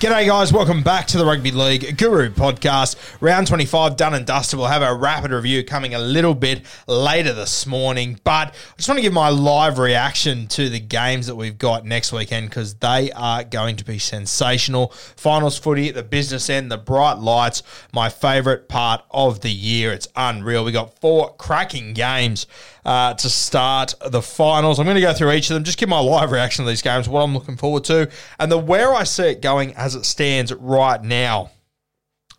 G'day, guys. Welcome back to the Rugby League Guru podcast. Round 25 done and dusted. We'll have a rapid review coming a little bit later this morning. But I just want to give my live reaction to the games that we've got next weekend because they are going to be sensational. Finals footy the business end, the bright lights, my favourite part of the year. It's unreal. We got four cracking games uh, to start the finals. I'm going to go through each of them, just give my live reaction to these games, what I'm looking forward to, and the where I see it going as it stands right now.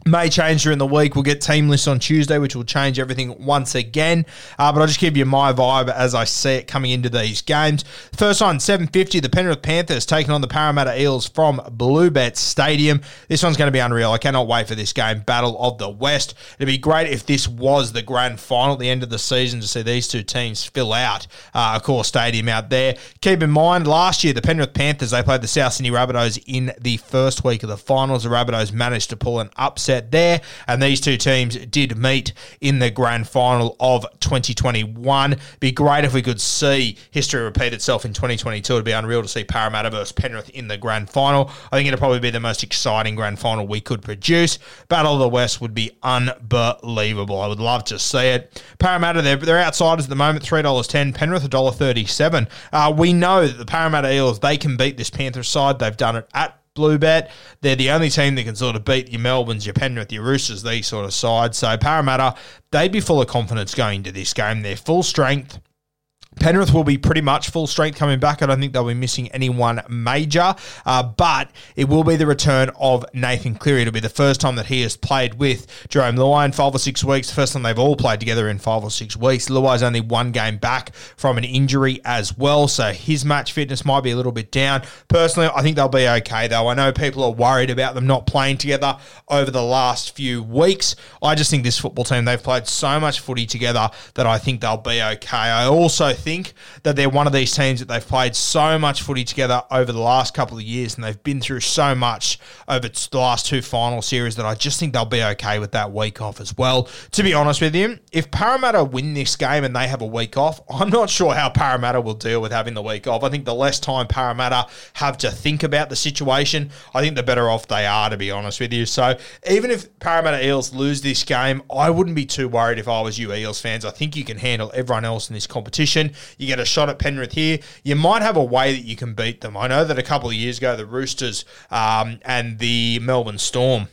May change during the week. We'll get team lists on Tuesday, which will change everything once again. Uh, but I'll just give you my vibe as I see it coming into these games. First one, 750, the Penrith Panthers taking on the Parramatta Eels from Bluebet Stadium. This one's going to be unreal. I cannot wait for this game. Battle of the West. It'd be great if this was the grand final at the end of the season to see these two teams fill out uh, a core stadium out there. Keep in mind, last year, the Penrith Panthers, they played the South Sydney Rabbitohs in the first week of the finals. The Rabbitohs managed to pull an upset there, and these two teams did meet in the grand final of 2021. Be great if we could see history repeat itself in 2022. It'd be unreal to see Parramatta versus Penrith in the grand final. I think it'd probably be the most exciting grand final we could produce. Battle of the West would be unbelievable. I would love to see it. Parramatta, they're, they're outsiders at the moment, $3.10. Penrith, $1.37. Uh, we know that the Parramatta Eels, they can beat this Panthers side. They've done it at Bluebet. They're the only team that can sort of beat your Melbournes, your Penrith, your Roosters, these sort of sides. So Parramatta, they'd be full of confidence going into this game. They're full strength. Penrith will be pretty much full strength coming back. I don't think they'll be missing anyone major, uh, but it will be the return of Nathan Cleary. It'll be the first time that he has played with Jarome Luai in five or six weeks. The first time they've all played together in five or six weeks. Luai's only one game back from an injury as well, so his match fitness might be a little bit down. Personally, I think they'll be okay, though. I know people are worried about them not playing together over the last few weeks. I just think this football team, they've played so much footy together that I think they'll be okay. I also think that they're one of these teams that they've played so much footy together over the last couple of years and they've been through so much over the last two final series that I just think they'll be okay with that week off as well. To be honest with you, if Parramatta win this game and they have a week off, I'm not sure how Parramatta will deal with having the week off. I think the less time Parramatta have to think about the situation, I think the better off they are, to be honest with you. So even if Parramatta Eels lose this game, I wouldn't be too worried if I was you Eels fans. I think you can handle everyone else in this competition. You get a shot at Penrith here. You might have a way that you can beat them. I know that a couple of years ago, the Roosters um, and the Melbourne Storm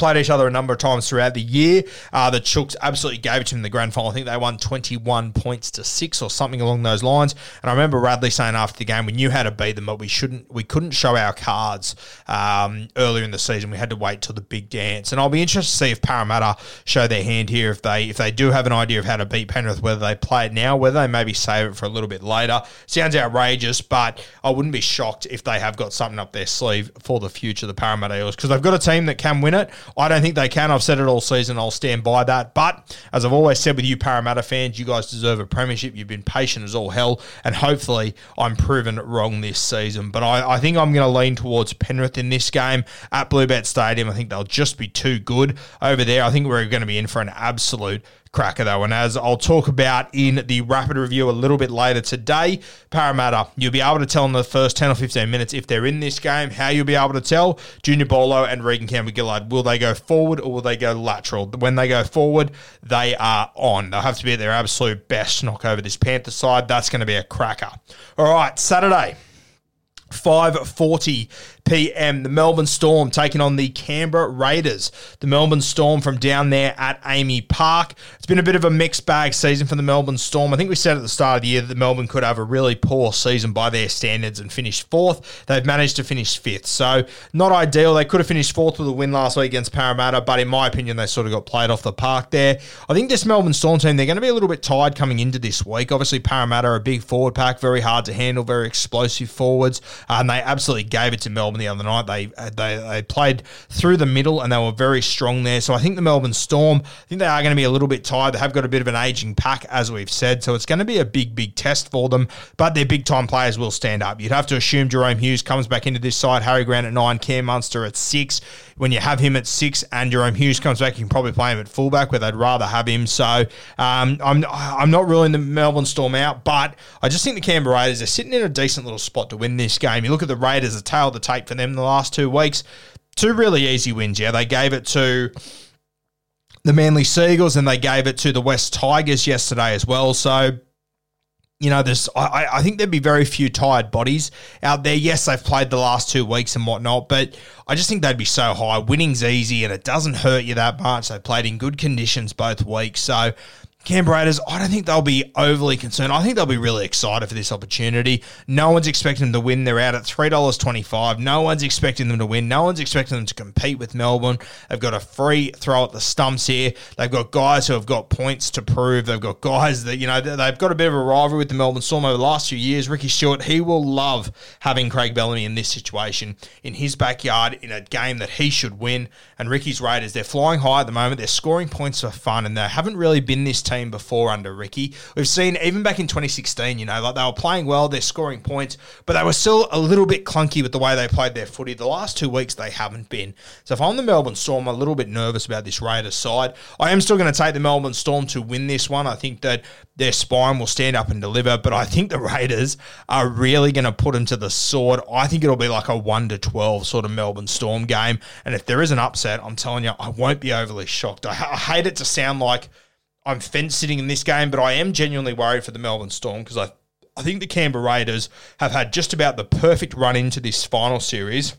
played each other a number of times throughout the year. Uh, the Chooks absolutely gave it to him in the grand final. I think they won 21 points to six or something along those lines. And I remember Radley saying after the game, we knew how to beat them, but we shouldn't, we couldn't show our cards um, earlier in the season. We had to wait till the big dance. And I'll be interested to see if Parramatta show their hand here. If they, if they do have an idea of how to beat Penrith, whether they play it now, whether they maybe save it for a little bit later. Sounds outrageous, but I wouldn't be shocked if they have got something up their sleeve for the future, of the Parramatta Eels, because they've got a team that can win it. I don't think they can. I've said it all season. I'll stand by that. But as I've always said with you Parramatta fans, you guys deserve a premiership. You've been patient as all hell, and hopefully I'm proven wrong this season. But I, I think I'm going to lean towards Penrith in this game at Bluebet Stadium. I think they'll just be too good over there. I think we're going to be in for an absolute cracker though. And as I'll talk about in the rapid review a little bit later today, Parramatta, you'll be able to tell in the first 10 or 15 minutes if they're in this game, how you'll be able to tell. Junior Paulo and Reagan Campbell Gillard, will they go forward or will they go lateral? When they go forward, they are on. They'll have to be at their absolute best to knock over this Panther side. That's going to be a cracker. All right, Saturday. 5:40 p.m. The Melbourne Storm taking on the Canberra Raiders. The Melbourne Storm from down there at AAMI Park. It's been a bit of a mixed bag season for the Melbourne Storm. I think we said at the start of the year that the Melbourne could have a really poor season by their standards and finish fourth. They've managed to finish fifth, so not ideal. They could have finished fourth with a win last week against Parramatta, but in my opinion, they sort of got played off the park there. I think this Melbourne Storm team they're going to be a little bit tired coming into this week. Obviously, Parramatta are a big forward pack, very hard to handle, very explosive forwards, and they absolutely gave it to Melbourne the other night. They uh, they they played through the middle and they were very strong there. So I think the Melbourne Storm, I think they are going to be a little bit tired. They have got a bit of an aging pack, as we've said. So it's going to be a big, big test for them. But their big time players will stand up. You'd have to assume Jahrome Hughes comes back into this side. Harry Grant at nine, Cam Munster at six. When you have him at six and Jahrome Hughes comes back, you can probably play him at fullback where they'd rather have him. So um, I'm I'm not ruling the Melbourne Storm out, but I just think the Canberra Raiders are sitting in a decent little spot to win this game. You look at the Raiders, the tail of the tape for them the last two weeks. Two really easy wins. Yeah, they gave it to the Manly Sea Eagles and they gave it to the West Tigers yesterday as well. So you know, there's I, I think there'd be very few tired bodies out there. Yes, they've played the last two weeks and whatnot, but I just think they'd be so high. Winning's easy and it doesn't hurt you that much. They played in good conditions both weeks. So Canberra Raiders, I don't think they'll be overly concerned. I think they'll be really excited for this opportunity. No one's expecting them to win. They're out at $3.25. No one's expecting them to win. No one's expecting them to compete with Melbourne. They've got a free throw at the stumps here. They've got guys who have got points to prove. They've got guys that, you know, they've got a bit of a rivalry with the Melbourne Storm over the last few years. Ricky Stuart, he will love having Craig Bellamy in this situation in his backyard in a game that he should win. And Ricky's Raiders, they're flying high at the moment. They're scoring points for fun, and they haven't really been this team before under Ricky. We've seen even back in 2016, you know, like they were playing well, they're scoring points, but they were still a little bit clunky with the way they played their footy. The last two weeks, they haven't been. So if I'm the Melbourne Storm, I'm a little bit nervous about this Raiders side. I am still going to take the Melbourne Storm to win this one. I think that their spine will stand up and deliver, but I think the Raiders are really going to put them to the sword. I think it'll be like a 1 to 12 sort of Melbourne Storm game. And if there is an upset, I'm telling you, I won't be overly shocked. I, I hate it to sound like I'm fence sitting in this game, but I am genuinely worried for the Melbourne Storm because I, I think the Canberra Raiders have had just about the perfect run into this final series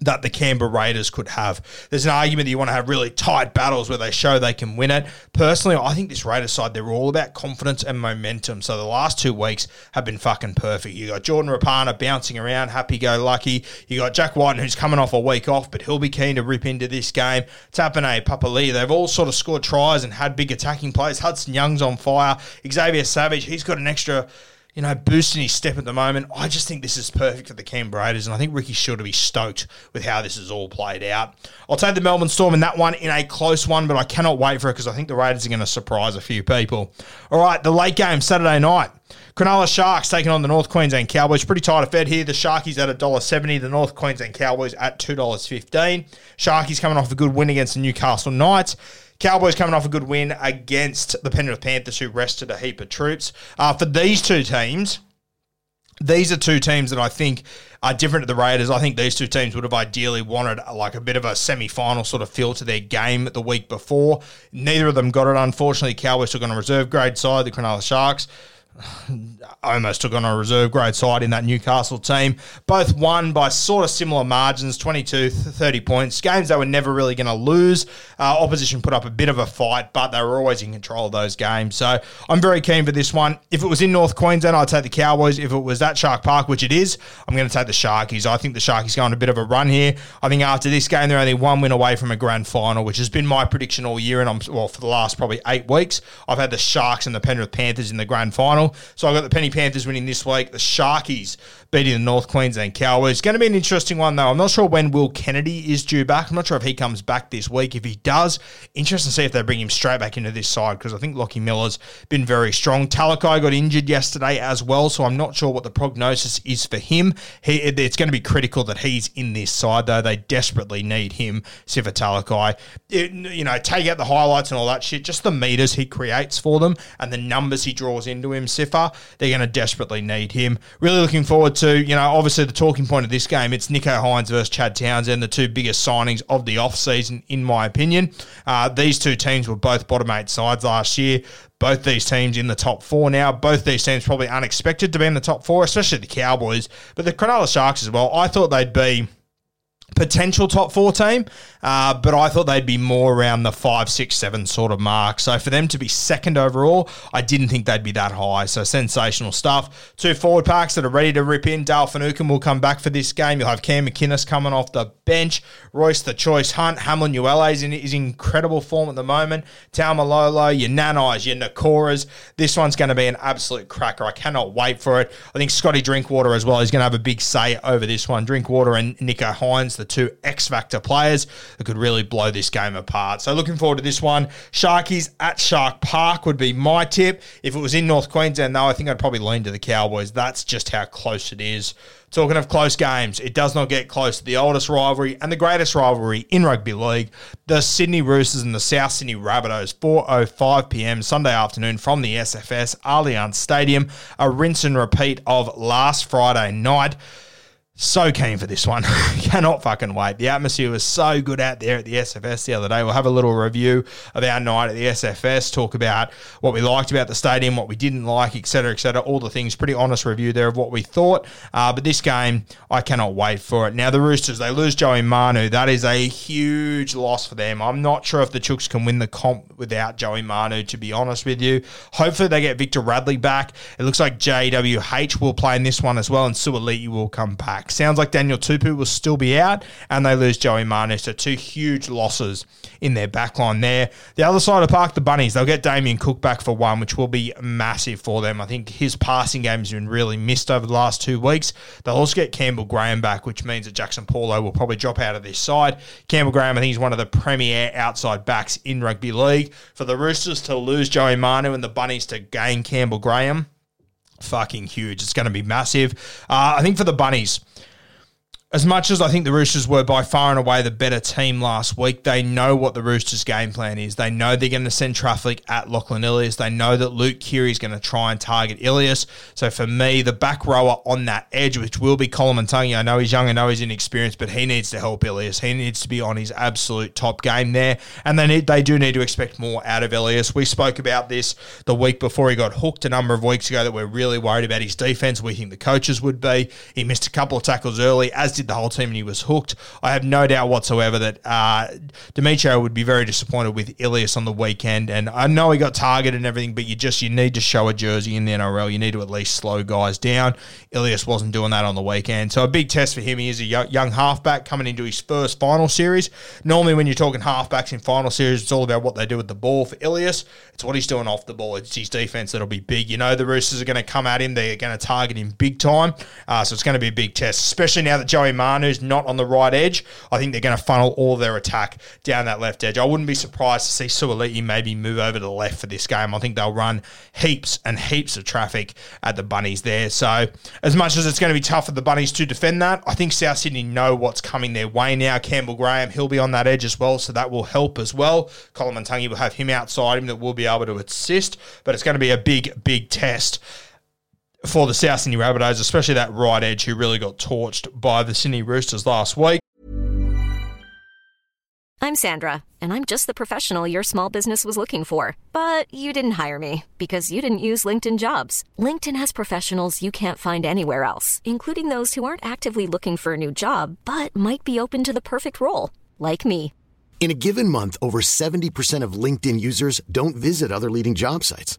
that the Canberra Raiders could have. There's an argument that you want to have really tight battles where they show they can win it. Personally, I think this Raiders side, they're all about confidence and momentum. So the last two weeks have been fucking perfect. You got Jordan Rapana bouncing around, happy go lucky. You got Jack White, who's coming off a week off, but he'll be keen to rip into this game. Tapine, Papalii, they've all sort of scored tries and had big attacking plays. Hudson Young's on fire. Xavier Savage, he's got an extra you know, boosting his step at the moment. I just think this is perfect for the Canberra Raiders, and I think Ricky's sure to be stoked with how this is all played out. I'll take the Melbourne Storm in that one in a close one, but I cannot wait for it because I think the Raiders are going to surprise a few people. All right, the late game Saturday night. Cronulla Sharks taking on the North Queensland Cowboys. Pretty tight fed here. The Sharkies at $1.70, the North Queensland Cowboys at $2.15. Sharkies coming off a good win against the Newcastle Knights. Cowboys coming off a good win against the Penrith Panthers, who rested a heap of troops. Uh, for these two teams, these are two teams that I think are different to the Raiders. I think these two teams would have ideally wanted like a bit of a semi-final sort of feel to their game the week before. Neither of them got it. Unfortunately, Cowboys took on a reserve grade side, the Cronulla Sharks. almost took on a reserve grade side in that Newcastle team. Both won by sort of similar margins 22 30 points. Games they were never really going to lose. Uh, opposition put up a bit of a fight, but they were always in control of those games. So I'm very keen for this one. If it was in North Queensland, I'd take the Cowboys. If it was at Shark Park, which it is, I'm going to take the Sharkies. I think the Sharkies go on a bit of a run here. I think after this game, they're only one win away from a grand final, which has been my prediction all year. And I'm, well, for the last probably eight weeks, I've had the Sharks and the Penrith Panthers in the grand final. So I've got the Penny Panthers winning this week. The Sharkies beating the North Queensland Cowboys. It's going to be an interesting one, though. I'm not sure when Will Kennedy is due back. I'm not sure if he comes back this week. If he does, interesting to see if they bring him straight back into this side because I think Lockie Miller's been very strong. Talakai got injured yesterday as well, so I'm not sure what the prognosis is for him. He, it's going to be critical that he's in this side, though. They desperately need him, Sifa Talakai. It, you know, take out the highlights and all that shit, just the meters he creates for them and the numbers he draws into him, Sifa. They're going to desperately need him. Really looking forward to, you know, obviously the talking point of this game, it's Nicho Hynes versus Chad Townsend, the two biggest signings of the offseason, in my opinion. Uh, these two teams were both bottom eight sides last year. Both these teams in the top four now. Both these teams probably unexpected to be in the top four, especially the Cowboys, but the Cronulla Sharks as well. I thought they'd be potential top four team, uh, but I thought they'd be more around the five, six, seven sort of mark. So for them to be second overall, I didn't think they'd be that high. So sensational stuff. Two forward packs that are ready to rip in. Dale Finucane will come back for this game. You'll have Cam McInnes coming off the bench. Royce the Choice Hunt. Hamlin Uele is in is incredible form at the moment. Taumalolo, your Nanais, your Nakoras. This one's going to be an absolute cracker. I cannot wait for it. I think Scotty Drinkwater as well. is going to have a big say over this one. Drinkwater and Nicho Hynes the two X Factor players that could really blow this game apart. So looking forward to this one. Sharkies at Shark Park would be my tip. If it was in North Queensland, though, I think I'd probably lean to the Cowboys. That's just how close it is. Talking of close games, it does not get close to the oldest rivalry and the greatest rivalry in rugby league, the Sydney Roosters and the South Sydney Rabbitohs, 4.05 p.m. Sunday afternoon from the SFS Allianz Stadium, a rinse and repeat of last Friday night. So keen for this one. Cannot fucking wait. The atmosphere was so good out there at the SFS the other day. We'll have a little review of our night at the SFS, talk about what we liked about the stadium, what we didn't like, etc., etc. All the things. Pretty honest review there of what we thought. Uh, but this game, I cannot wait for it. Now, the Roosters, they lose Joey Manu. That is a huge loss for them. I'm not sure if the Chooks can win the comp without Joey Manu, to be honest with you. Hopefully, they get Victor Radley back. It looks like JWH will play in this one as well, and Suaalii will come back. Sounds like Daniel Tupou will still be out, and they lose Joey Manu. So two huge losses in their backline there. The other side of park, the Bunnies, they'll get Damien Cook back for one, which will be massive for them. I think his passing game has been really missed over the last two weeks. They'll also get Campbell Graham back, which means that Jaxson Paulo will probably drop out of this side. Campbell Graham, I think, is one of the premier outside backs in rugby league. For the Roosters to lose Joey Manu and the Bunnies to gain Campbell Graham, fucking huge. It's going to be massive. Uh, I think for the Bunnies, as much as I think the Roosters were by far and away the better team last week, they know what the Roosters' game plan is. They know they're going to send traffic at Lachlan Ilias. They know that Luke Keary is going to try and target Ilias. So for me, the back rower on that edge, which will be Koloamatangi, I know he's young, I know he's inexperienced, but he needs to help Ilias. He needs to be on his absolute top game there. And they need, they do need to expect more out of Ilias. We spoke about this the week before he got hooked a number of weeks ago that we're really worried about his defense. We think the coaches would be. He missed a couple of tackles early, as the whole team, and he was hooked. I have no doubt whatsoever that uh, Demetriou would be very disappointed with Ilias on the weekend. And I know he got targeted and everything, but you just you need to show a jersey in the NRL. You need to at least slow guys down. Ilias wasn't doing that on the weekend, so a big test for him. He is a young halfback coming into his first final series. Normally, when you're talking halfbacks in final series, it's all about what they do with the ball. For Ilias, it's what he's doing off the ball. It's his defense that'll be big. You know, the Roosters are going to come at him. They're going to target him big time. Uh, so it's going to be a big test, especially now that Joey Manu's not on the right edge. I think they're going to funnel all their attack down that left edge. I wouldn't be surprised to see Suaalii maybe move over to the left for this game. I think they'll run heaps and heaps of traffic at the Bunnies there. So as much as it's going to be tough for the Bunnies to defend that, I think South Sydney know what's coming their way now. Campbell Graham, he'll be on that edge as well, so that will help as well. Colin Koloamatangi will have him outside him that will be able to assist, but it's going to be a big, big test for the South Sydney Rabbitohs, especially that right edge who really got torched by the Sydney Roosters last week. I'm Sandra, and I'm just the professional your small business was looking for. But you didn't hire me because you didn't use LinkedIn jobs. LinkedIn has professionals you can't find anywhere else, including those who aren't actively looking for a new job but might be open to the perfect role, like me. In a given month, over 70% of LinkedIn users don't visit other leading job sites.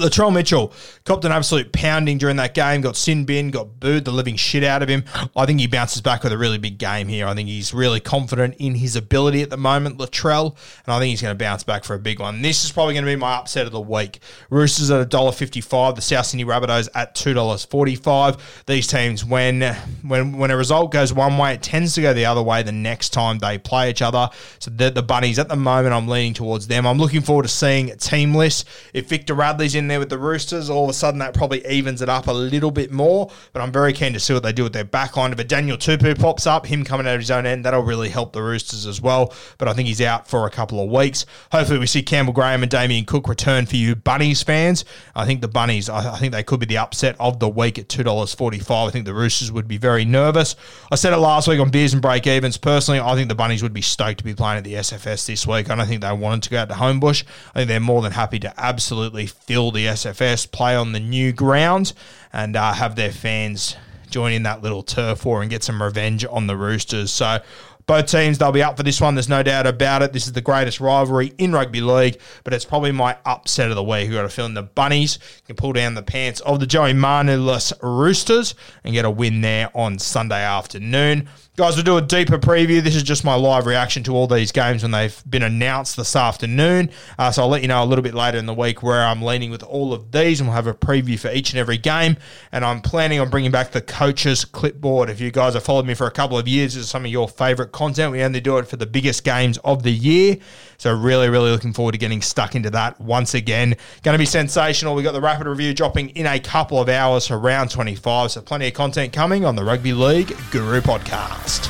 Latrell Mitchell copped an absolute pounding during that game, got sin bin, got booed the living shit out of him. I think he bounces back with a really big game here. I think he's really confident in his ability at the moment, Latrell, and I think he's going to bounce back for a big one. This is probably going to be my upset of the week. Roosters at $1.55, the South Sydney Rabbitohs at $2.45. These teams, when when when a result goes one way, it tends to go the other way the next time they play each other. So the, the Bunnies, at the moment, I'm leaning towards them. I'm looking forward to seeing team lists. If Victor Radley's in there with the Roosters, all of a sudden that probably evens it up a little bit more. But I'm very keen to see what they do with their back line. If a Daniel Tupou pops up, him coming out of his own end, that'll really help the Roosters as well. But I think he's out for a couple of weeks. Hopefully, we see Campbell Graham and Damien Cook return for you Bunnies fans. I think the Bunnies, I I think they could be the upset of the week at $2.45. I think the Roosters would be very nervous. I said it last week on Beers and Break Evens. Personally, I think the Bunnies would be stoked to be playing at the SFS this week. I don't think they wanted to go out to Homebush. I think they're more than happy to absolutely fill the SFS, play on the new ground, and uh, have their fans join in that little turf war and get some revenge on the Roosters. So both teams, they'll be up for this one. There's no doubt about it. This is the greatest rivalry in rugby league, but it's probably my upset of the week. We've got to fill in the bunnies, can pull down the pants of the Joey Manulus Roosters and get a win there on Sunday afternoon. Guys, we'll do a deeper preview. This is just my live reaction to all these games when they've been announced this afternoon. Uh, so I'll let you know a little bit later in the week where I'm leaning with all of these, and we'll have a preview for each and every game. And I'm planning on bringing back the coaches clipboard. If you guys have followed me for a couple of years, this is some of your favorite content. We only do it for the biggest games of the year. So really, really looking forward to getting stuck into that once again. Going to be sensational. We got the rapid review dropping in a couple of hours for round 25. So plenty of content coming on the Rugby League Guru podcast.